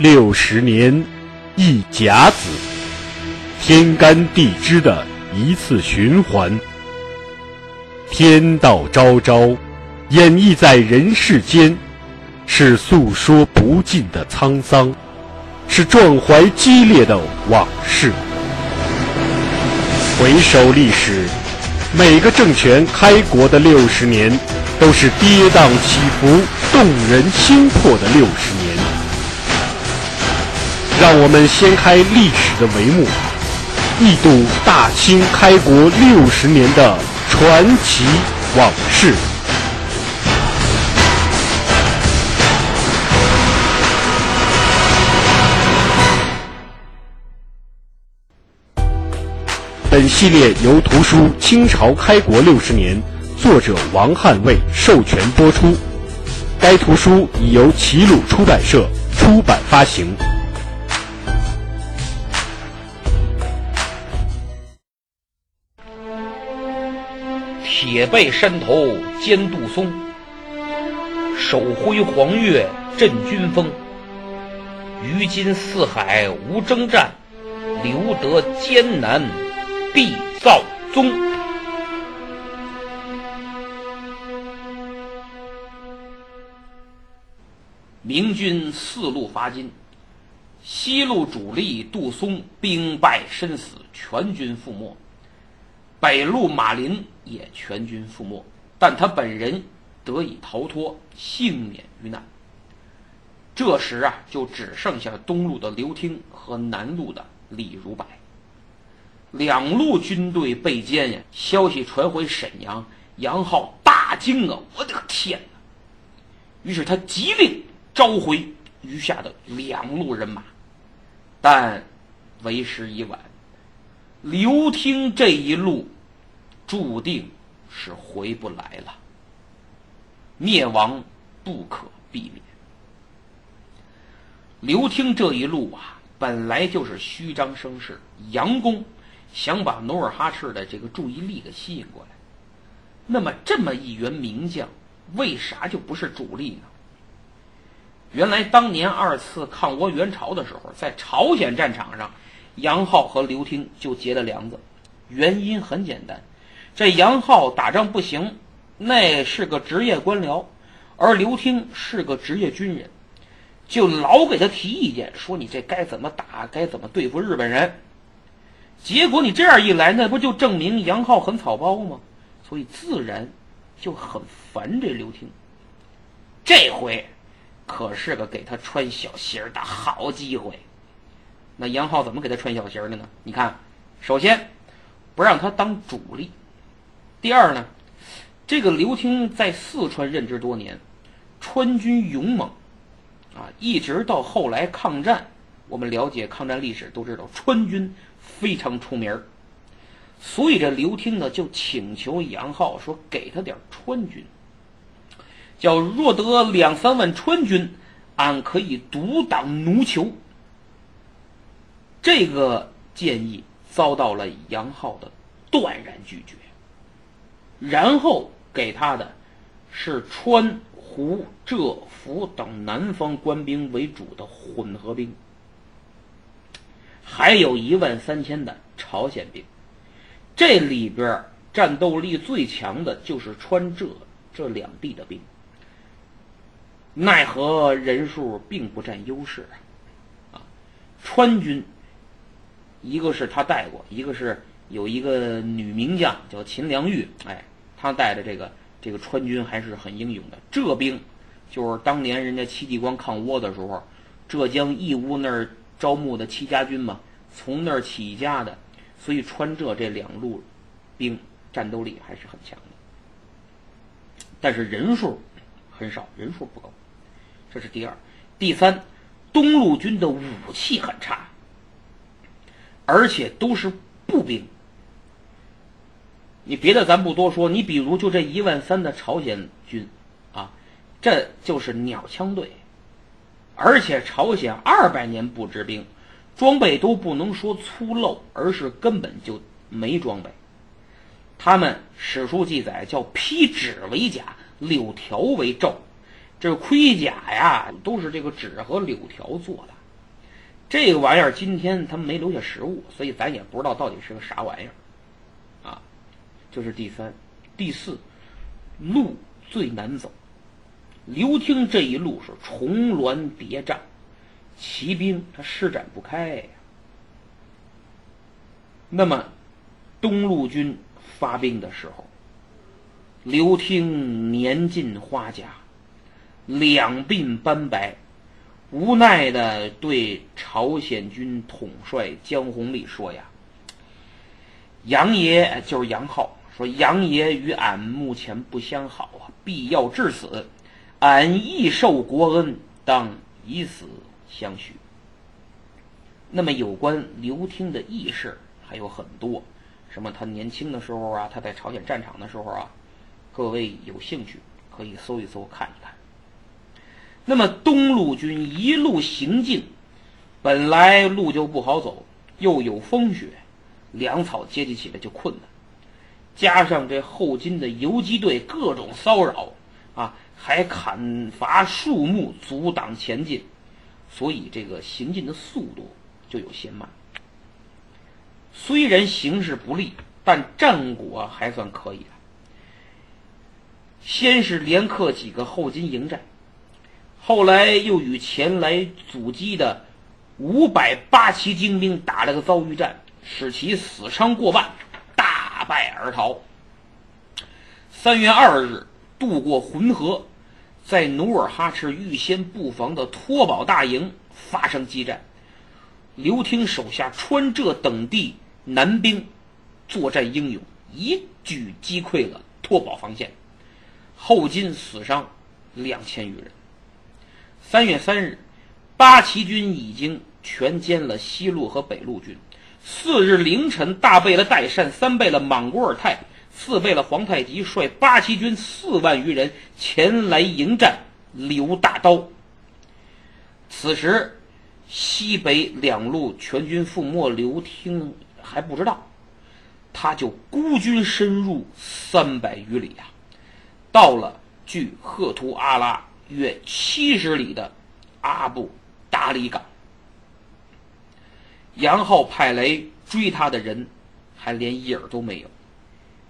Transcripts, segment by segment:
六十年一甲子，天干地支的一次循环。天道昭昭，演绎在人世间，是诉说不尽的沧桑，是壮怀激烈的往事。回首历史，每个政权开国的六十年，都是跌宕起伏、动人心魄的六十年。让我们掀开历史的帷幕，一睹大清开国六十年的传奇往事。本系列由图书《清朝开国六十年》作者王汉卫授权播出，该图书已由齐鲁出版社出版发行。铁背山头兼杜松，手挥黄钺镇军风。于今四海无征战，留得艰难必造宗。明军四路伐金，西路主力杜松兵败身死，全军覆没。北路马林也全军覆没，但他本人得以逃脱，幸免于难。这时啊，就只剩下东路的刘听和南路的李如柏。两路军队被歼呀！消息传回沈阳，杨浩大惊啊！我的个天哪！于是他急令召回余下的两路人马，但为时已晚。刘听这一路，注定是回不来了，灭亡不可避免。刘听这一路啊，本来就是虚张声势，佯攻，想把努尔哈赤的这个注意力给吸引过来。那么，这么一员名将，为啥就不是主力呢？原来，当年二次抗倭援朝的时候，在朝鲜战场上。杨浩和刘听就结了梁子，原因很简单，这杨浩打仗不行，那是个职业官僚，而刘听是个职业军人，就老给他提意见，说你这该怎么打，该怎么对付日本人。结果你这样一来，那不就证明杨浩很草包吗？所以自然就很烦这刘听。这回可是个给他穿小鞋的好机会。那杨浩怎么给他穿小鞋的呢？你看，首先不让他当主力，第二呢，这个刘听在四川任职多年，川军勇猛，啊，一直到后来抗战，我们了解抗战历史都知道川军非常出名儿。所以这刘听呢就请求杨浩说给他点川军，叫若得两三万川军，俺可以独挡奴酋。这个建议遭到了杨浩的断然拒绝，然后给他的是川、湖、浙、福等南方官兵为主的混合兵，还有一万三千的朝鲜兵。这里边战斗力最强的就是川浙这两地的兵，奈何人数并不占优势啊！川军。一个是他带过，一个是有一个女名将叫秦良玉，哎，他带的这个这个川军还是很英勇的。浙兵就是当年人家戚继光抗倭的时候，浙江义乌那儿招募的戚家军嘛，从那儿起家的，所以川浙这两路兵战斗力还是很强的，但是人数很少，人数不够，这是第二。第三，东路军的武器很差。而且都是步兵，你别的咱不多说，你比如就这一万三的朝鲜军，啊，这就是鸟枪队。而且朝鲜二百年不知兵，装备都不能说粗陋，而是根本就没装备。他们史书记载叫披纸为甲，柳条为胄，这盔甲呀都是这个纸和柳条做的。这个玩意儿今天他们没留下实物，所以咱也不知道到底是个啥玩意儿，这是第三、第四，路最难走。刘听这一路是重峦叠嶂，骑兵他施展不开呀。那么，东路军发兵的时候，刘听年近花甲，两鬓斑白，无奈的对朝鲜军统帅江弘立说：“呀，杨爷就是杨浩，说杨爷与俺目前不相好啊，必要至死，俺亦受国恩，当以死相许。”那么，有关刘听的轶事。还有很多，什么他年轻的时候啊，他在朝鲜战场的时候啊，各位有兴趣可以搜一搜看一看。那么东路军一路行进，本来路就不好走，又有风雪，粮草接济起来就困难，加上这后金的游击队各种骚扰啊，还砍伐树木阻挡前进，所以这个行进的速度就有些慢。虽然形势不利，但战果还算可以的。先是连克几个后金营寨，后来又与前来阻击的五百八旗精兵打了个遭遇战，使其死伤过半，大败而逃。三月二日渡过浑河，在努尔哈赤预先布防的托保大营发生激战。刘听手下川浙等地南兵作战英勇，一举击溃了托保防线，后金死伤两千余人。三月三日，八旗军已经全歼了西路和北路军。四日凌晨，大贝勒代善、三贝勒莽古尔泰、四贝勒皇太极率八旗军四万余人前来迎战刘大刀。此时。西北两路全军覆没，刘听还不知道，他就孤军深入三百余里啊，到了距赫图阿拉约七十里的阿布达里港。杨浩派来追他的人，还连影儿都没有，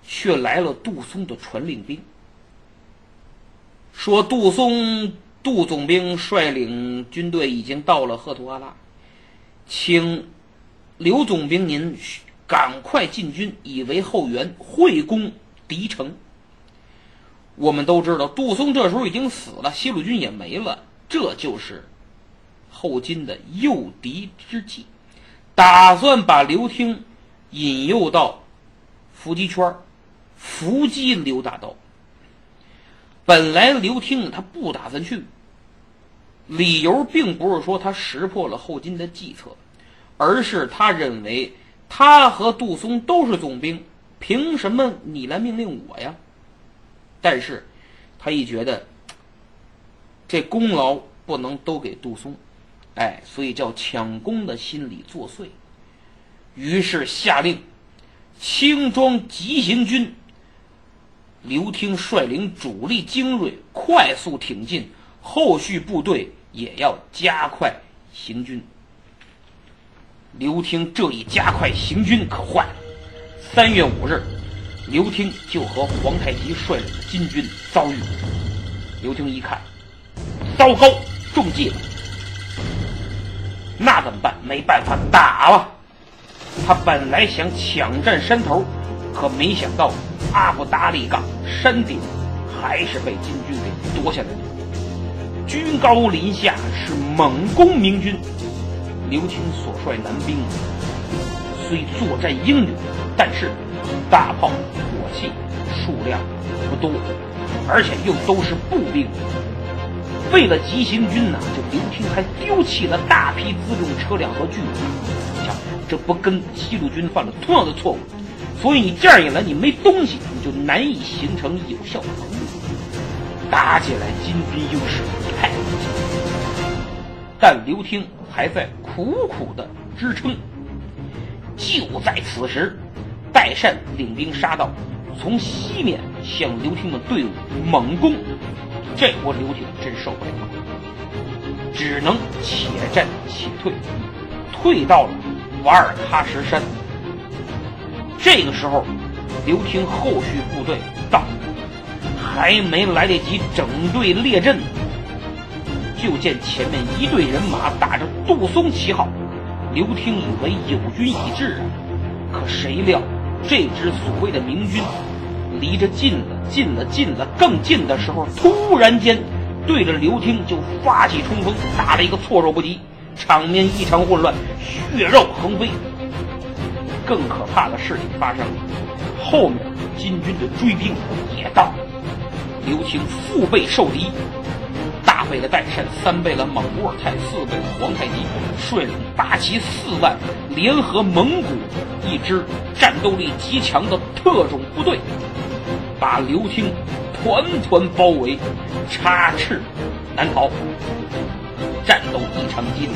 却来了杜松的传令兵，说杜松。杜总兵率领军队已经到了赫图阿拉，请刘总兵您赶快进军，以为后援，会攻敌城。我们都知道，杜松这时候已经死了，西路军也没了，这就是后金的诱敌之计，打算把刘听引诱到伏击圈，伏击刘大刀。本来刘听他不打算去，理由并不是说他识破了后金的计策，而是他认为他和杜松都是总兵，凭什么你来命令我呀？但是，他一觉得这功劳不能都给杜松，哎，所以叫抢功的心理作祟，于是下令轻装急行军。刘听率领主力精锐快速挺进，后续部队也要加快行军。刘听这一加快行军可坏了。三月五日，刘听就和皇太极率领的金军遭遇。刘听一看，糟糕，中计了。怎么办？没办法，打了。他本来想抢占山头，可没想到。阿布达里港山顶还是被金军给夺下来了。居高临下是猛攻明军。刘青所率男兵虽作战英勇，但是大炮火器数量不多，而且又都是步兵。为了急行军呢，这刘听还丢弃了大批辎重车辆和巨马。瞧，这不跟西路军犯了同样的错误？所以你这样一来，你没东西，你就难以形成有效的攻击。打起来，金军优势太明显。但刘听还在苦苦的支撑。就在此时，代善领兵杀到，从西面向刘听的队伍猛攻。这波刘听真受不了，只能且战且退。退到了瓦尔喀什山。这个时候，刘听后续部队到，还没来得及整队列阵，就见前面一队人马打着杜松旗号。刘听以为友军已至啊，可谁料这支所谓的明军离着近了，近了，近了，更近的时候，突然间对着刘听就发起冲锋，打了一个措手不及，场面异常混乱，血肉横飞。更可怕的事情发生了，后面金军的追兵也到了，刘听腹背受敌。为了代善，三贝勒莽古尔泰，四贝勒皇太极，率领八旗四万，联合蒙古一支战斗力极强的特种部队，把刘听团团包围，插翅难逃。战斗异常激烈，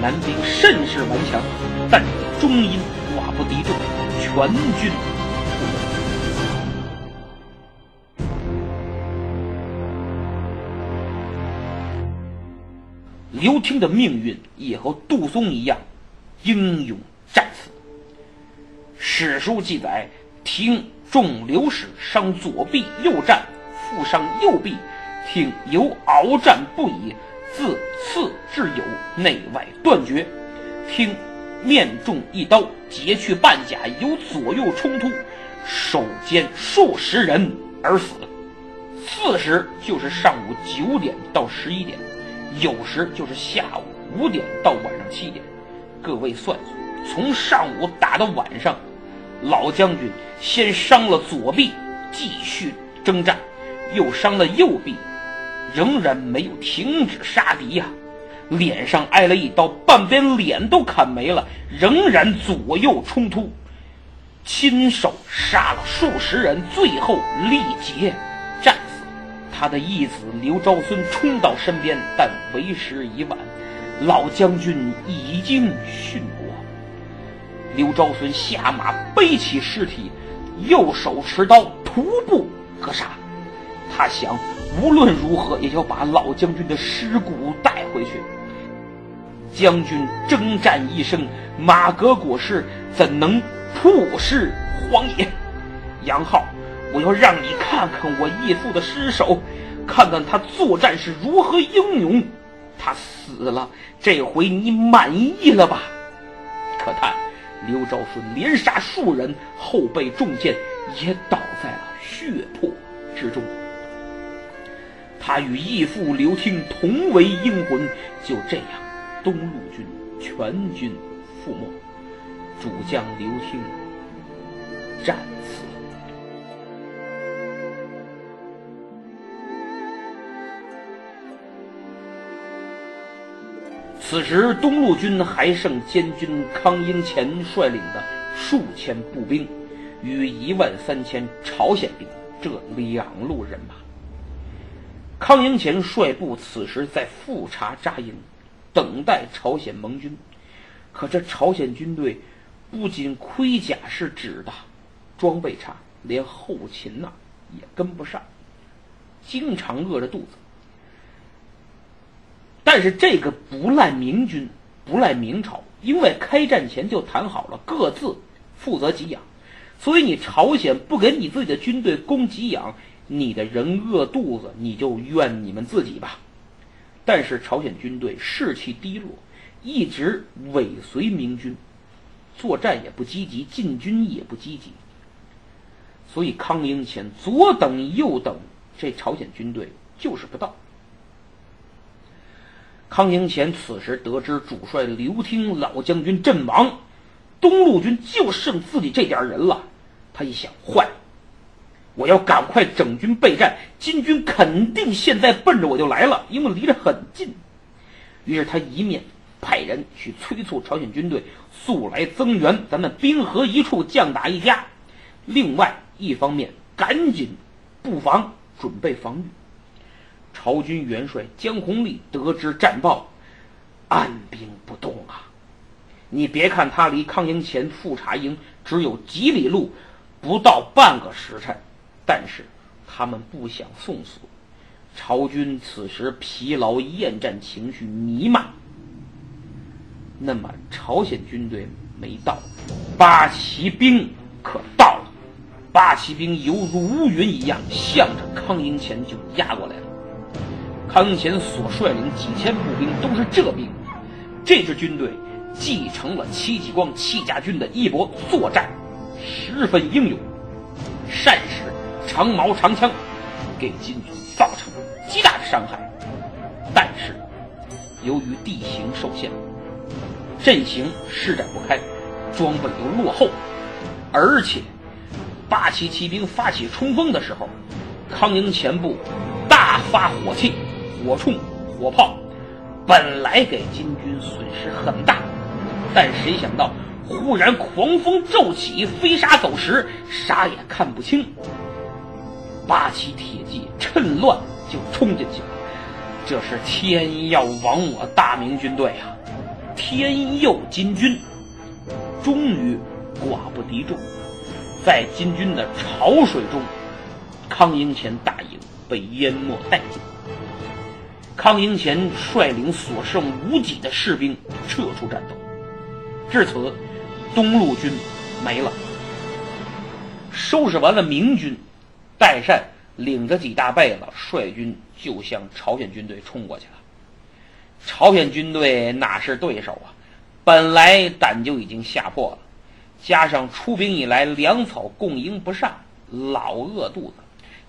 南兵甚是顽强，但终因寡不敌众，全军覆没。刘听的命运也和杜松一样，英勇战死。史书记载，听中流矢，伤左臂，右战，负伤右臂，听由鏖战不已，自刺至友内外断绝。听面中一刀，截去半甲，由左右冲突，手歼数十人而死。四时就是上午九点到十一点。有时就是下午五点到晚上七点，各位算算，从上午打到晚上，老将军先伤了左臂，继续征战，又伤了右臂，仍然没有停止杀敌呀。脸上挨了一刀，半边脸都砍没了，仍然左右冲突，亲手杀了数十人，最后力竭。他的义子刘昭孙冲到身边，但为时已晚，老将军已经殉国。刘昭孙下马背起尸体，右手持刀徒步格杀。他想，无论如何也要把老将军的尸骨带回去。将军征战一生，马革裹尸，怎能曝尸荒野？杨浩。我要让你看看我义父的尸首，看看他作战是如何英勇。他死了，这回你满意了吧？可叹刘昭顺连杀数人，后被中箭，也倒在了血泊之中。他与义父刘听同为英魂，就这样，东路军全军覆没，主将刘听战死。此时，东路军还剩监军康英前率领的数千步兵，与一万三千朝鲜兵这两路人马。康英前率部此时在富察扎营，等待朝鲜盟军。可这朝鲜军队不仅盔甲是纸的，装备差，连后勤呐也跟不上，经常饿着肚子。但是这个不赖明军，不赖明朝，因为开战前就谈好了，各自负责给养，所以你朝鲜不给你自己的军队供给养，你的人饿肚子，你就怨你们自己吧。但是朝鲜军队士气低落，一直尾随明军，作战也不积极，进军也不积极，所以康英前左等右等，这朝鲜军队就是不到。康宁前此时得知主帅刘听老将军阵亡，东路军就剩自己这点人了。他一想，坏，我要赶快整军备战。金军肯定现在奔着我就来了，因为离着很近。于是他一面派人去催促朝鲜军队速来增援，咱们兵合一处，将打一家。另外一方面，赶紧布防，准备防御。朝军元帅江弘立得知战报，按兵不动啊！你别看他离康营前富察营只有几里路，不到半个时辰，但是他们不想送死。朝军此时疲劳厌战情绪弥漫，那么朝鲜军队没到，八旗兵可到了。八旗兵犹如乌云一样，向着康营前就压过来了。康乾所率领几千步兵都是这兵，这支军队继承了戚继光戚家军的衣钵作战，十分英勇，善使长矛长枪，给金军造成了极大的伤害。但是，由于地形受限，阵型施展不开，装备又落后，而且。八旗骑兵发起冲锋的时候，康宁前部大发火器，火铳、火炮，本来给金军损失很大，但谁想到忽然狂风骤起，飞沙走石，啥也看不清。八旗铁骑趁乱就冲进去了，这是天要亡我大明军队啊！天佑金军，终于寡不敌众。在金军的潮水中，康英前大营被淹没殆尽。康英前率领所剩无几的士兵撤出战斗。至此，东路军没了。收拾完了明军，代善领着几大贝子率军就向朝鲜军队冲过去了。朝鲜军队哪是对手啊？本来胆就已经吓破了。加上出兵以来粮草供应不上，老饿肚子，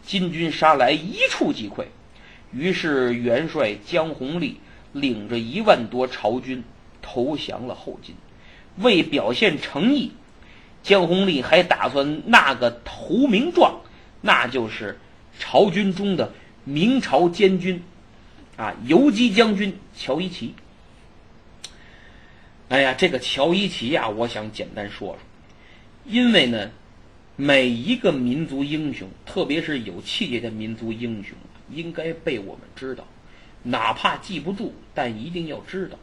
金军杀来一触即溃。于是元帅江弘立领着一万多朝军投降了后金。为表现诚意，江弘立还打算纳个投名状，那就是朝军中的明朝监军，啊，游击将军乔一奇。哎呀，这个乔伊奇呀，我想简单说说，因为呢，每一个民族英雄，特别是有气节的民族英雄，应该被我们知道，哪怕记不住，但一定要知道。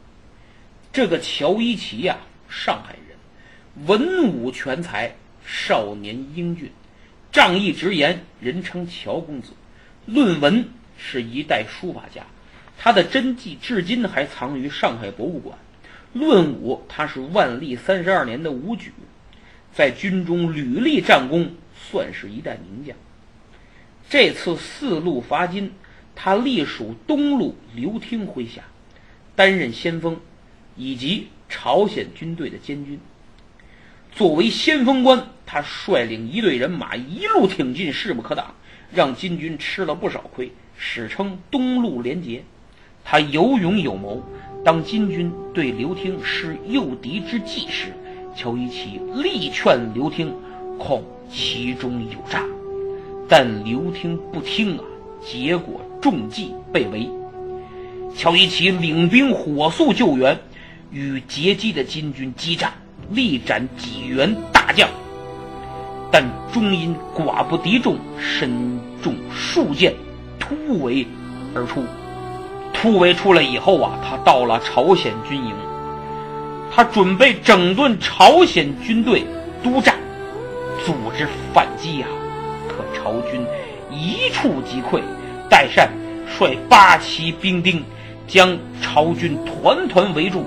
这个乔伊奇呀，上海人，文武全才，少年英俊，仗义直言，人称乔公子。论文是一代书法家，他的真迹至今还藏于上海博物馆。论武，他是万历三十二年的武举，在军中屡立战功，算是一代名将。这次四路伐金，他隶属东路刘听麾下，担任先锋，以及朝鲜军队的监军。作为先锋官，他率领一队人马一路挺进，势不可挡，让金军吃了不少亏，史称东路连捷。他有勇有谋。当金军对刘听施诱敌之计时，乔一奇力劝刘听，恐其中有诈，但刘听不听啊，结果中计被围。乔一奇领兵火速救援，与截击的金军激战，力斩几员大将，但终因寡不敌众，身中数箭，突围而出。突围出来以后啊，他到了朝鲜军营，他准备整顿朝鲜军队，督战，组织反击呀。朝军一触即溃，代善率八旗兵丁将朝军团团围住。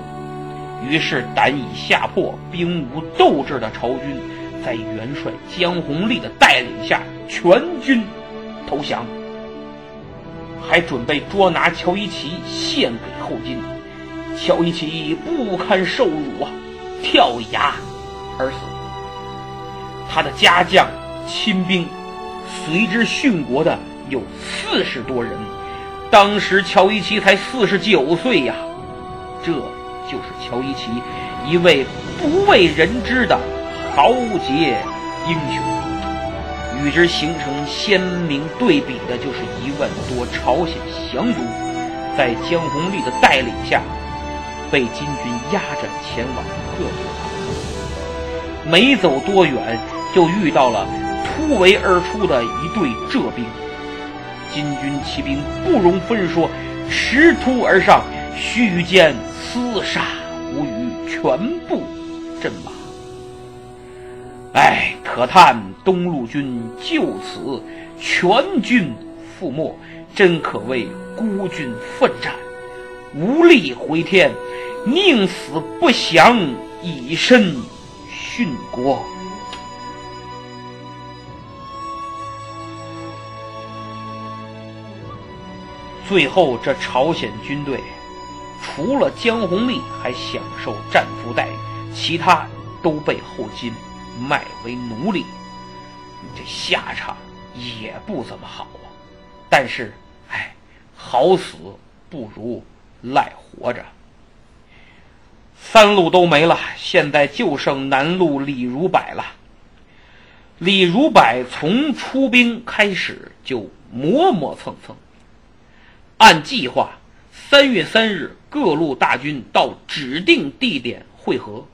于是胆已吓破、兵无斗志的朝军，在元帅江弘立的带领下，全军投降。还准备捉拿乔一奇献给后金，乔一奇不堪受辱啊，跳崖而死。他的家将、亲兵随之殉国的有四十多人。当时乔一奇才四十九岁呀，这就是乔一奇一位不为人知的豪杰英雄。与之形成鲜明对比的，就是一万多朝鲜降卒，在江弘立的带领下，被金军压着前往各国。没走多远，就遇到了突围而出的一队浙兵。金军骑兵不容分说，驰突而上，须臾间厮杀无余，全部阵亡。哎，可叹东路军就此全军覆没，真可谓孤军奋战，无力回天，宁死不降，以身殉国。最后，这朝鲜军队除了江弘立还享受战俘待遇，其他都被后金卖为奴隶，这下场也不怎么好啊。但是，哎，好死不如赖活着。三路都没了，现在就剩南路李如柏了。李如柏从出兵开始就磨磨蹭蹭。按计划，三月三日各路大军到指定地点会合。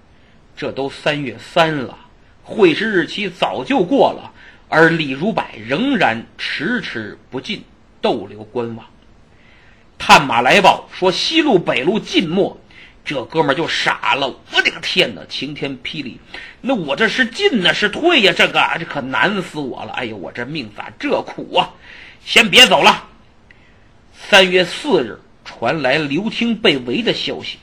这都三月三了，会师日期早就过了，而李如柏仍然迟迟不进，逗留观望。探马来报说西路北路尽没。这哥们儿就傻了，我的个天哪！晴天霹雳，那我这是进呢是退呀？这个这可难死我了！哎呦，我这命咋这苦啊？先别走了。三月四日传来刘听被围的消息，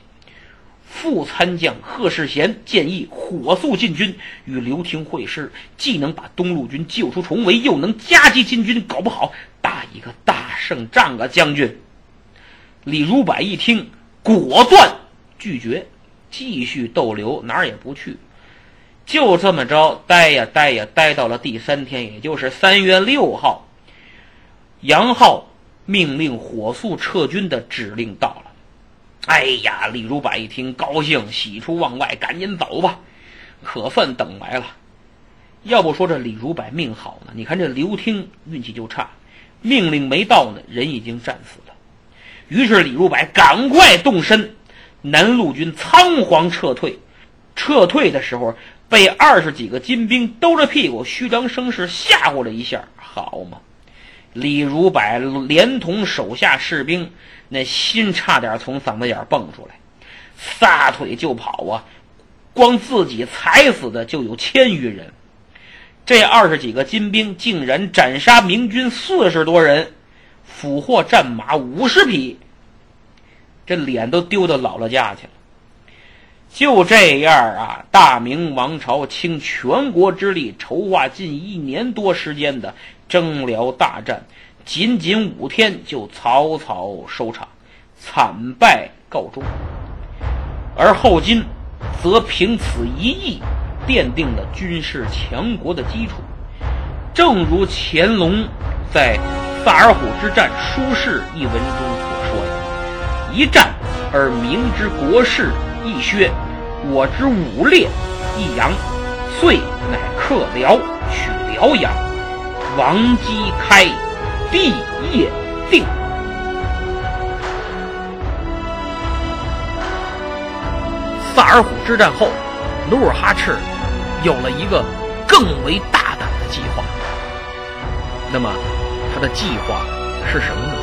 副参将贺世贤建议火速进军，与刘听会师，既能把东路军救出重围，又能夹击金军，搞不好打一个大胜仗啊！将军李如柏一听，果断。拒绝继续逗留，哪儿也不去，就这么着待呀待呀，待到了第三天，也就是三月六号，杨浩命令火速撤军的指令到了。哎呀，李如柏一听高兴，喜出望外，赶紧走吧，可算等来了。要不说这李如柏命好呢？你看这刘听运气就差，命令没到呢，人已经战死了。于是李如柏赶快动身。南路军仓皇撤退，撤退的时候被二十几个金兵兜着屁股，虚张声势吓唬了一下。好嘛，李如柏连同手下士兵，那心差点从嗓子眼蹦出来，撒腿就跑啊！光自己踩死的就有千余人。这二十几个金兵竟然斩杀明军四十多人，俘获战马五十匹。这脸都丢到姥姥家去了。就这样啊，大明王朝倾全国之力筹划近一年多时间的征辽大战，仅仅五天就草草收场，惨败告终。而后金则凭此一役，奠定了军事强国的基础。正如乾隆在《萨尔浒之战书事》一文中所说的。一战而明之国势亦削，我之武烈亦扬，遂乃克辽，取辽阳，王基开，帝业定。萨尔浒之战后，努尔哈赤有了一个更为大胆的计划。那么，他的计划是什么呢？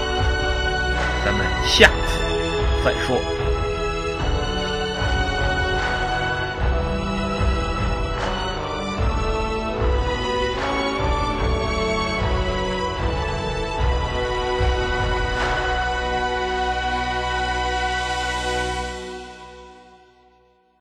咱们下次。再说。